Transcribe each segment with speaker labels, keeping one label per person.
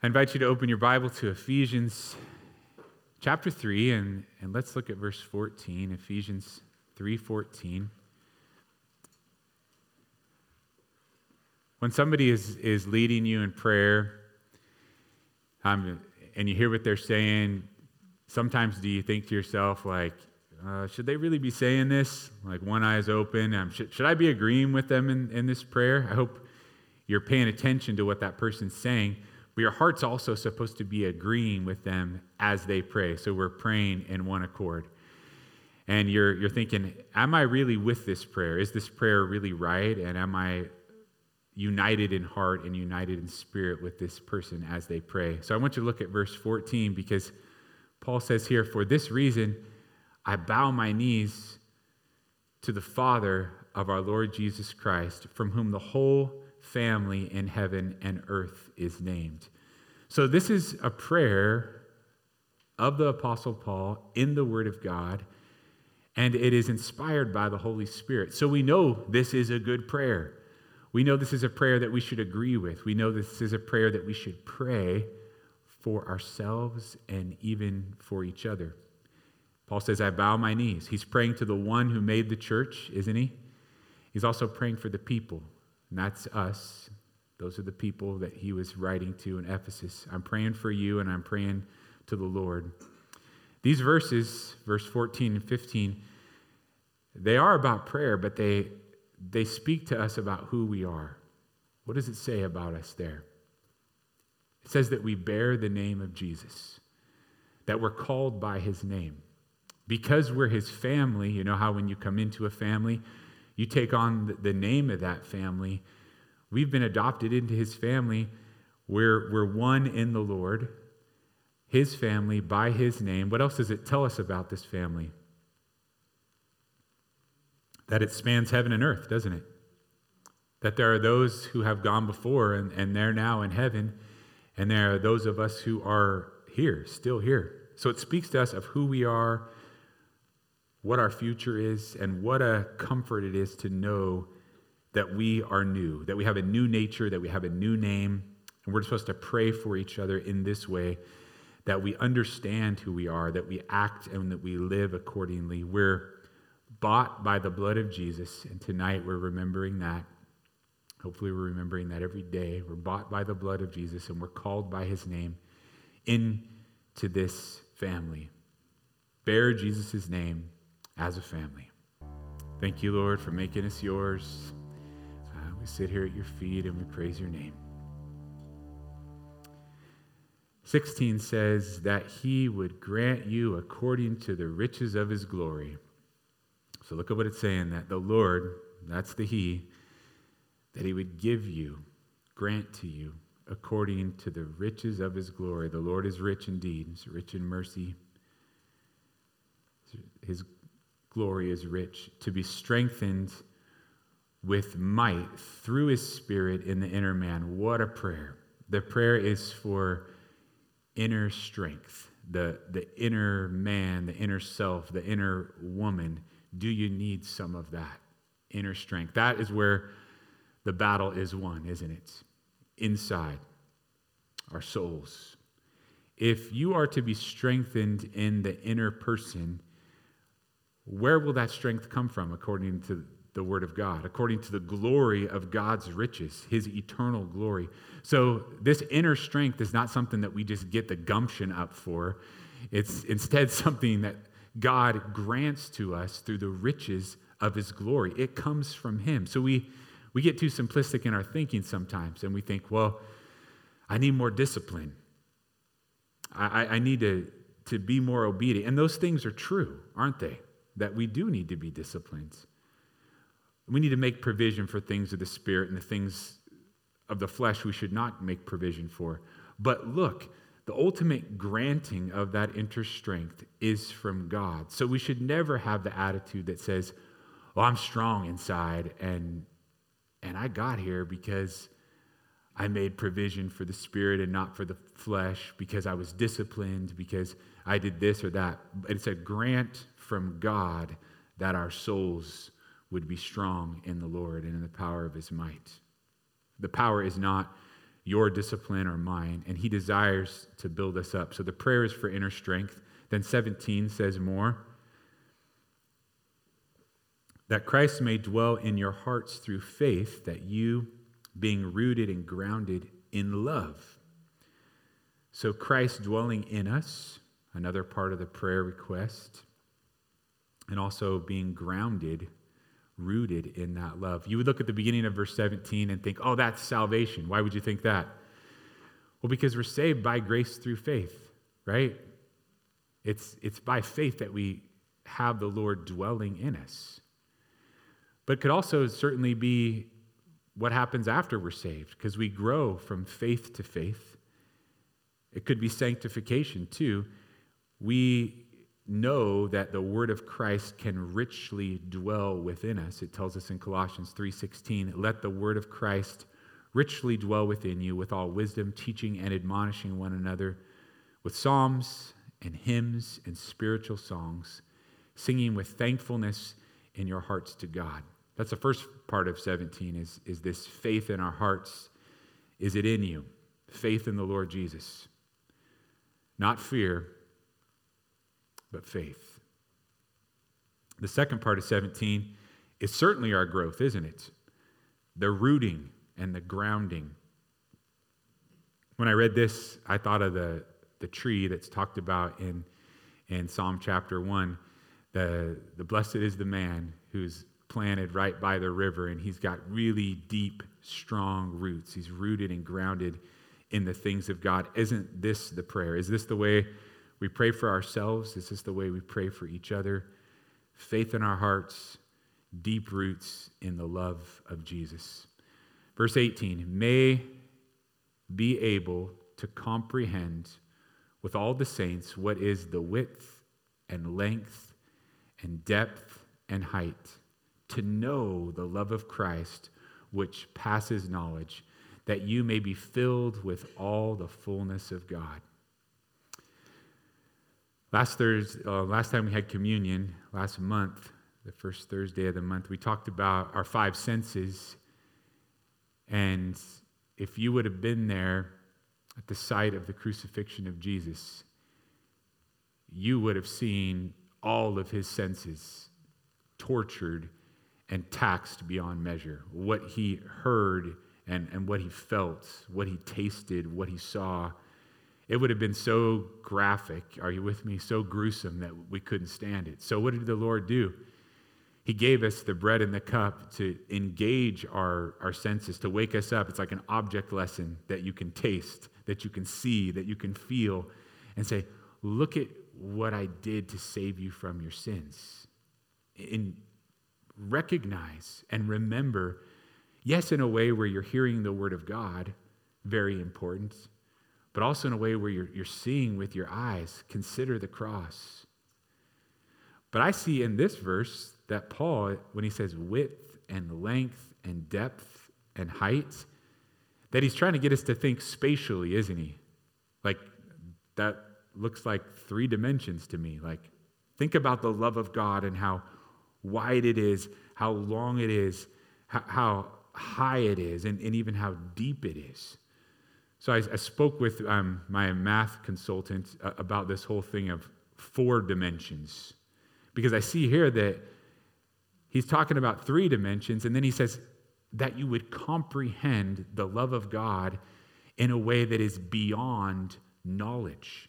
Speaker 1: I invite you to open your Bible to Ephesians chapter 3 and, and let's look at verse 14, Ephesians 3:14. When somebody is, is leading you in prayer um, and you hear what they're saying, sometimes do you think to yourself, like, uh, should they really be saying this? Like, one eye is open. Um, should, should I be agreeing with them in, in this prayer? I hope you're paying attention to what that person's saying but your heart's also supposed to be agreeing with them as they pray. So we're praying in one accord. And you're, you're thinking, am I really with this prayer? Is this prayer really right? And am I united in heart and united in spirit with this person as they pray? So I want you to look at verse 14 because Paul says here, For this reason, I bow my knees to the Father of our Lord Jesus Christ, from whom the whole family in heaven and earth is named. So, this is a prayer of the Apostle Paul in the Word of God, and it is inspired by the Holy Spirit. So, we know this is a good prayer. We know this is a prayer that we should agree with. We know this is a prayer that we should pray for ourselves and even for each other. Paul says, I bow my knees. He's praying to the one who made the church, isn't he? He's also praying for the people and that's us. Those are the people that he was writing to in Ephesus. I'm praying for you and I'm praying to the Lord. These verses, verse 14 and 15, they are about prayer, but they, they speak to us about who we are. What does it say about us there? It says that we bear the name of Jesus, that we're called by his name. Because we're his family, you know how when you come into a family, you take on the name of that family. We've been adopted into his family. We're, we're one in the Lord, his family by his name. What else does it tell us about this family? That it spans heaven and earth, doesn't it? That there are those who have gone before and, and they're now in heaven, and there are those of us who are here, still here. So it speaks to us of who we are what our future is, and what a comfort it is to know that we are new, that we have a new nature, that we have a new name, and we're supposed to pray for each other in this way, that we understand who we are, that we act and that we live accordingly. We're bought by the blood of Jesus, and tonight we're remembering that. Hopefully, we're remembering that every day. We're bought by the blood of Jesus, and we're called by his name into this family. Bear Jesus' name as a family. Thank you, Lord, for making us yours. Uh, we sit here at your feet and we praise your name. 16 says that he would grant you according to the riches of his glory. So look at what it's saying that the Lord, that's the he, that he would give you, grant to you according to the riches of his glory. The Lord is rich indeed, he's rich in mercy. His glory is rich, to be strengthened with might through his spirit in the inner man. What a prayer. The prayer is for inner strength, the, the inner man, the inner self, the inner woman. Do you need some of that inner strength? That is where the battle is won, isn't it? Inside our souls. If you are to be strengthened in the inner person, where will that strength come from according to the Word of God, according to the glory of God's riches, His eternal glory? So, this inner strength is not something that we just get the gumption up for. It's instead something that God grants to us through the riches of His glory. It comes from Him. So, we, we get too simplistic in our thinking sometimes, and we think, well, I need more discipline. I, I, need to, to be more obedient. And those things are true, aren't they? That we do need to be disciplined. We need to make provision for things of the Spirit and the things of the flesh we should not make provision for. But look, the ultimate granting of that inner strength is from God. So we should never have the attitude that says, "Well, I'm strong inside and and I got here because I made provision for the spirit and not for the flesh because I was disciplined because I did this or that." It's a grant from God that our souls would be strong in the Lord and in the power of his might. The power is not your discipline or mine, and He desires to build us up. So the prayer is for inner strength. Then 17 says more that Christ may dwell in your hearts through faith, that you, being rooted and grounded in love. So Christ dwelling in us, another part of the prayer request, and also being grounded, rooted in that love. You would look at the beginning of verse 17 and think, oh, that's salvation. Why would you think that? Well, because we're saved by grace through faith, right? It's, it's by faith that we have the Lord dwelling in us. But it could also certainly be what happens after we're saved, because we grow from faith to faith. It could be sanctification too. We know that the word of Christ can richly dwell within us. It tells us in Colossians 3:16, "Let the word of Christ richly dwell within you with all wisdom, teaching and admonishing one another with psalms and hymns and spiritual songs, singing with thankfulness in your hearts to God." That's the first part of 17 is, is this faith in our hearts. Is it in you? Faith in the Lord Jesus. Not fear, but faith. The second part of 17 is certainly our growth, isn't it? The rooting and the grounding. When I read this, I thought of the, the tree that's talked about in, in Psalm chapter 1. The, the blessed is the man who's planted right by the river, and he's got really deep, strong roots. He's rooted and grounded in the things of God. Isn't this the prayer? Is this the way we pray for ourselves? This is the way we pray for each other? Faith in our hearts, deep roots in the love of Jesus. Verse 18 may be able to comprehend with all the saints what is the width and length and depth and height to know the love of Christ, which passes knowledge, that you may be filled with all the fullness of God. Last Thursday, uh, last time we had communion, last month, the first Thursday of the month, we talked about our five senses. And if you would have been there at the site of the crucifixion of Jesus, you would have seen all of his senses tortured and taxed beyond measure. What he heard and, and what he felt, what he tasted, what he saw. It would have been so graphic, are you with me? So gruesome that we couldn't stand it. So, what did the Lord do? He gave us the bread and the cup to engage our, our senses, to wake us up. It's like an object lesson that you can taste, that you can see, that you can feel, and say, Look at what I did to save you from your sins. And recognize and remember, yes, in a way where you're hearing the word of God, very important, but also in a way where you're, you're seeing with your eyes, consider the cross. But I see in this verse that Paul, when he says width and length and depth and height, that he's trying to get us to think spatially, isn't he? Like, that looks like three dimensions to me. Like, think about the love of God and how wide it is, how long it is, how, high it is, and, and, even how deep it is. So I, I spoke with um, my math consultant uh, about this whole thing of four dimensions, because I see here that he's talking about three dimensions, and then he says that you would comprehend the love of God in a way that is beyond knowledge.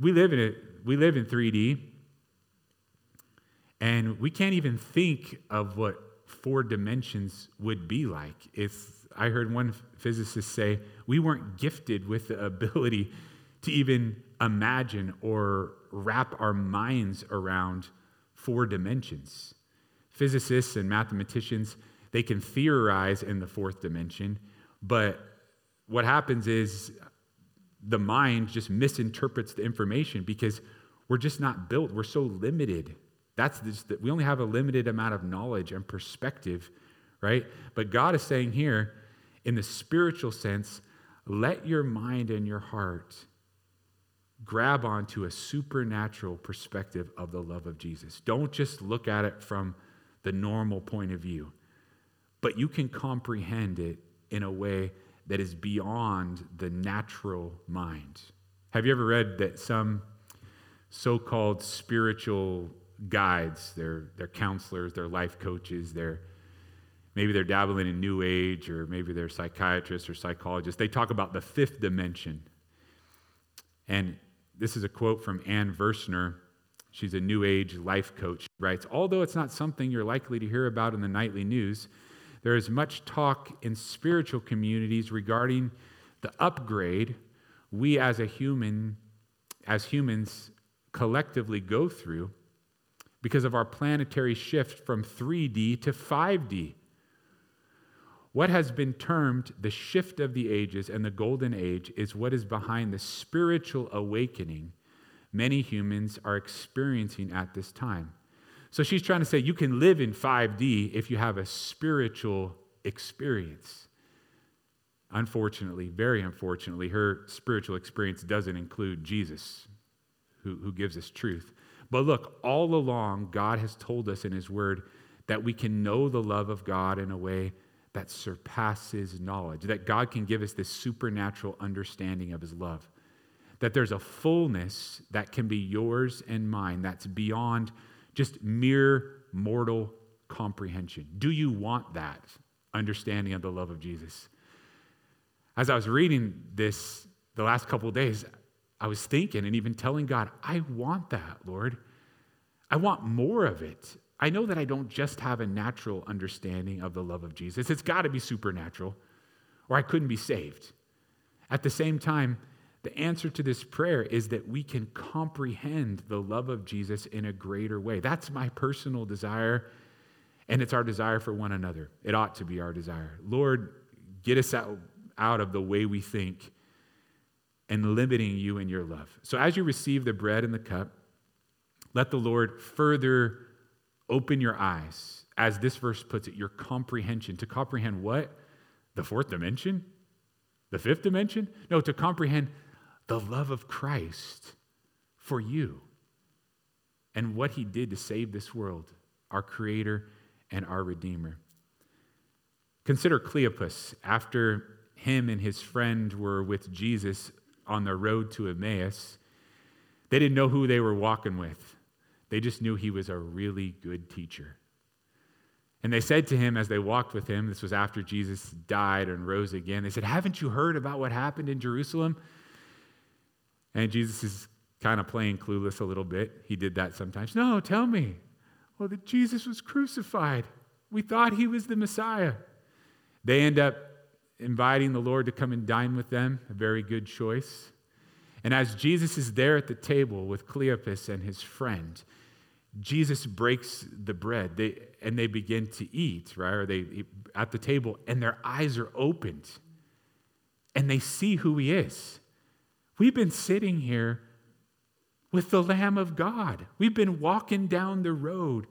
Speaker 1: We live in it. We live in 3D, and we can't even think of what four dimensions would be like. If I heard one physicist say, we weren't gifted with the ability to even imagine or wrap our minds around four dimensions. Physicists and mathematicians, they can theorize in the fourth dimension, but what happens is the mind just misinterprets the information because we're just not built, we're so limited that's just, we only have a limited amount of knowledge and perspective, right? But God is saying here, in the spiritual sense, let your mind and your heart grab onto a supernatural perspective of the love of Jesus. Don't just look at it from the normal point of view, but you can comprehend it in a way that is beyond the natural mind. Have you ever read that some so called spiritual guides, they're, they're counselors, they're life coaches, they're maybe they're dabbling in new age or maybe they're psychiatrists or psychologists. They talk about the fifth dimension. And this is a quote from Ann Versner. She's a new age life coach. She writes, although it's not something you're likely to hear about in the nightly news, there is much talk in spiritual communities regarding the upgrade we as a human, as humans, collectively go through because of our planetary shift from 3D to 5D. What has been termed the shift of the ages and the golden age is what is behind the spiritual awakening many humans are experiencing at this time. So she's trying to say you can live in 5D if you have a spiritual experience. Unfortunately, very unfortunately, her spiritual experience doesn't include Jesus, who, who gives us truth. But look, all along, God has told us in His Word that we can know the love of God in a way that surpasses knowledge, that God can give us this supernatural understanding of His love, that there's a fullness that can be yours and mine that's beyond just mere mortal comprehension. Do you want that understanding of the love of Jesus? As I was reading this the last couple days, I was thinking and even telling God, I want that, Lord. I want more of it. I know that I don't just have a natural understanding of the love of Jesus, it's got to be supernatural, or I couldn't be saved. At the same time, the answer to this prayer is that we can comprehend the love of Jesus in a greater way. That's my personal desire, and it's our desire for one another. It ought to be our desire. Lord, get us out, out of the way we think and limiting you in your love. So as you receive the bread and the cup, let the Lord further open your eyes, as this verse puts it, your comprehension. To comprehend what? The fourth dimension? The fifth dimension? No, to comprehend the love of Christ for you and what he did to save this world, our creator and our redeemer. Consider Cleopas. After him and his friend were with Jesus on the road to Emmaus, they didn't know who they were walking with. They just knew he was a really good teacher. And they said to him as they walked with him, this was after Jesus died and rose again, they said, Haven't you heard about what happened in Jerusalem? And Jesus is kind of playing clueless a little bit. He did that sometimes. No, tell me. Well, that Jesus was crucified. We thought he was the Messiah. They end up inviting the Lord to come and dine with them, a very good choice. And as Jesus is there at the table with Cleopas and his friend, Jesus breaks the bread they, and they begin to eat, right? Or they at the table and their eyes are opened and they see who he is. We've been sitting here with the Lamb of God. We've been walking down the road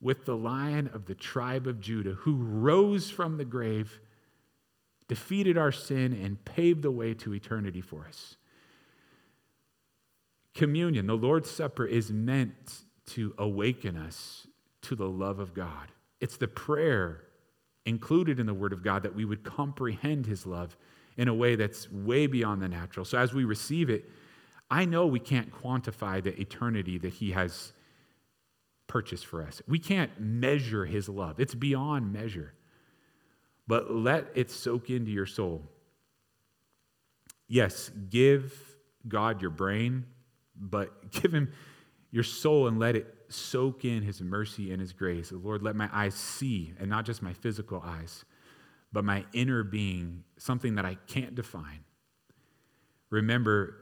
Speaker 1: with the Lion of the tribe of Judah who rose from the grave, defeated our sin, and paved the way to eternity for us. Communion, the Lord's Supper, is meant to awaken us to the love of God. It's the prayer included in the Word of God that we would comprehend His love in a way that's way beyond the natural. So as we receive it, I know we can't quantify the eternity that He has purchased for us. We can't measure His love, it's beyond measure. But let it soak into your soul. Yes, give God your brain, but give Him your soul and let it soak in His mercy and His grace. Lord, let my eyes see, and not just my physical eyes but my inner being, something that I can't define. Remember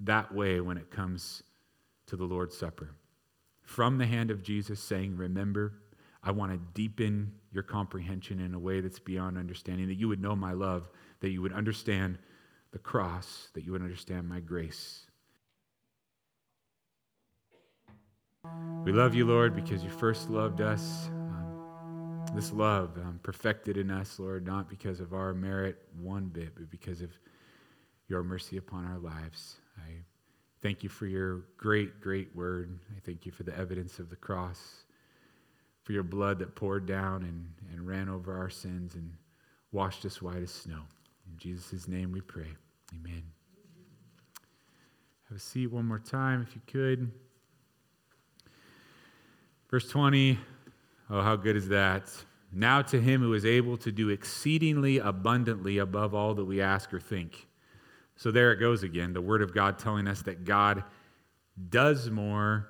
Speaker 1: that way when it comes to the Lord's Supper. From the hand of Jesus, saying, Remember, I want to deepen your comprehension in a way that's beyond understanding, that you would know my love, that you would understand the cross, that you would understand my grace. We love you, Lord, because you first loved us this love um, perfected in us, Lord, not because of our merit one bit, but because of your mercy upon our lives. I thank you for your great, great word. I thank you for the evidence of the cross, for your blood that poured down and, and ran over our sins and washed us white as snow. In Jesus' name we pray. Amen. Have a seat one more time if you could. Verse 20. Oh, how good is that? Now to him who is able to do exceedingly abundantly above all that we ask or think. So there it goes again, the word of God telling us that God does more,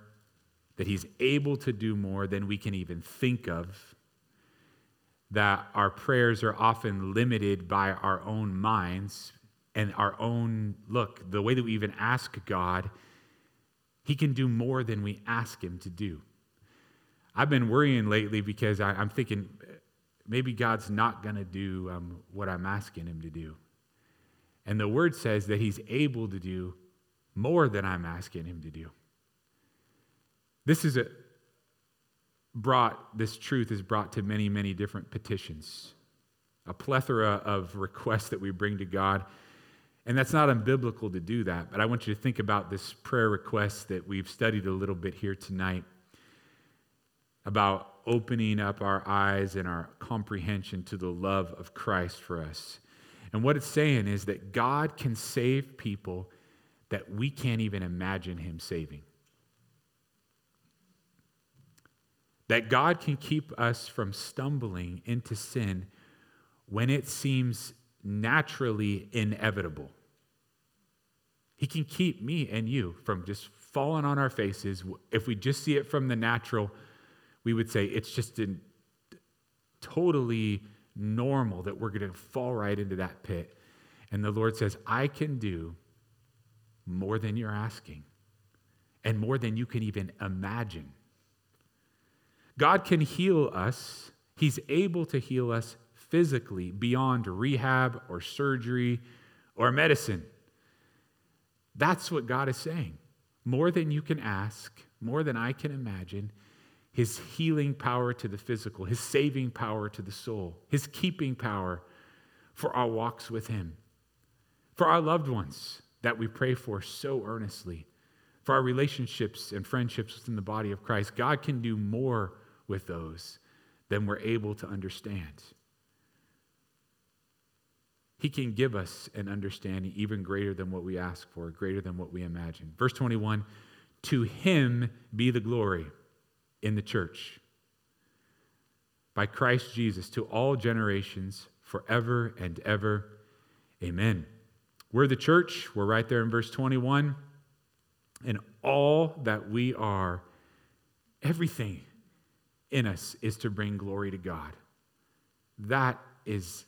Speaker 1: that he's able to do more than we can even think of, that our prayers are often limited by our own minds and our own look, the way that we even ask God, he can do more than we ask him to do. I've been worrying lately because I, am thinking maybe God's not going to do um, what I'm asking him to do. And the word says that he's able to do more than I'm asking him to do. This is a brought, this truth is brought to many, many different petitions, a plethora of requests that we bring to God. And that's not unbiblical to do that, but I want you to think about this prayer request that we've studied a little bit here tonight about opening up our eyes and our comprehension to the love of Christ for us. And what it's saying is that God can save people that we can't even imagine Him saving. That God can keep us from stumbling into sin when it seems naturally inevitable. He can keep me and you from just falling on our faces if we just see it from the natural we would say it's just in, totally normal that we're going to fall right into that pit. And the Lord says, I can do more than you're asking and more than you can even imagine. God can heal us, He's able to heal us physically beyond rehab or surgery or medicine. That's what God is saying. More than you can ask, more than I can imagine his healing power to the physical, his saving power to the soul, his keeping power for our walks with him, for our loved ones that we pray for so earnestly, for our relationships and friendships within the body of Christ. God can do more with those than we're able to understand. He can give us an understanding even greater than what we ask for, greater than what we imagine. Verse 21 To him be the glory in the church by Christ Jesus to all generations forever and ever. Amen. We're the church. We're right there in verse 21. And all that we are, everything in us is to bring glory to God. That is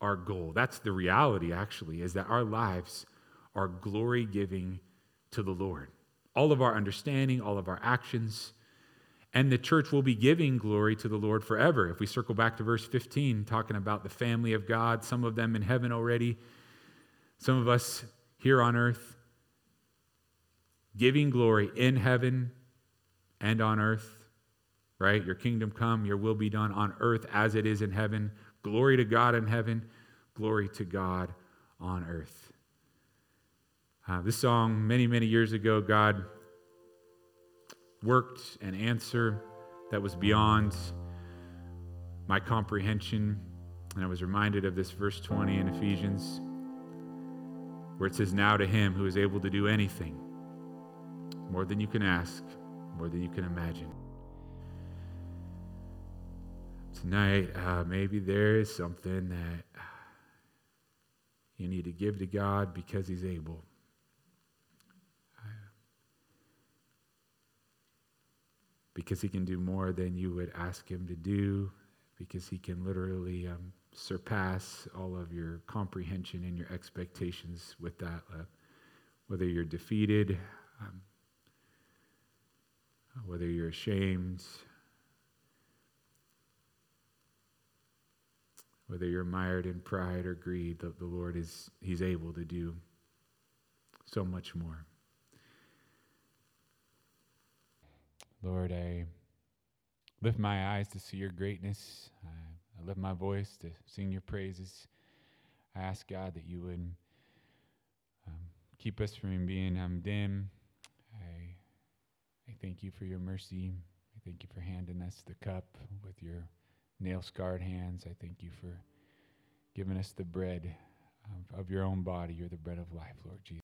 Speaker 1: our goal. That's the reality, actually, is that our lives are glory giving to the Lord. All of our understanding, all of our actions, and the church will be giving glory to the Lord forever. If we circle back to verse 15, talking about the family of God, some of them in heaven already, some of us here on earth, giving glory in heaven and on earth, right? Your kingdom come, your will be done on earth as it is in heaven. Glory to God in heaven, glory to God on earth. Uh, this song, many, many years ago, God worked an answer that was beyond my comprehension. And I was reminded of this verse 20 in Ephesians, where it says, Now to him who is able to do anything, more than you can ask, more than you can imagine. Tonight, uh, maybe there is something that you need to give to God because he's able. Because he can do more than you would ask him to do, because he can literally um, surpass all of your comprehension and your expectations with that. Uh, whether you're defeated, um, whether you're ashamed, whether you're mired in pride or greed, the, the Lord is He's able to do so much more. Lord, I lift my eyes to see your greatness. I, I lift my voice to sing your praises. I ask God that you would um, keep us from being um, dim. I, I thank you for your mercy. I thank you for handing us the cup with your nail scarred hands. I thank you for giving us the bread of, of your own body. You're the bread of life, Lord Jesus.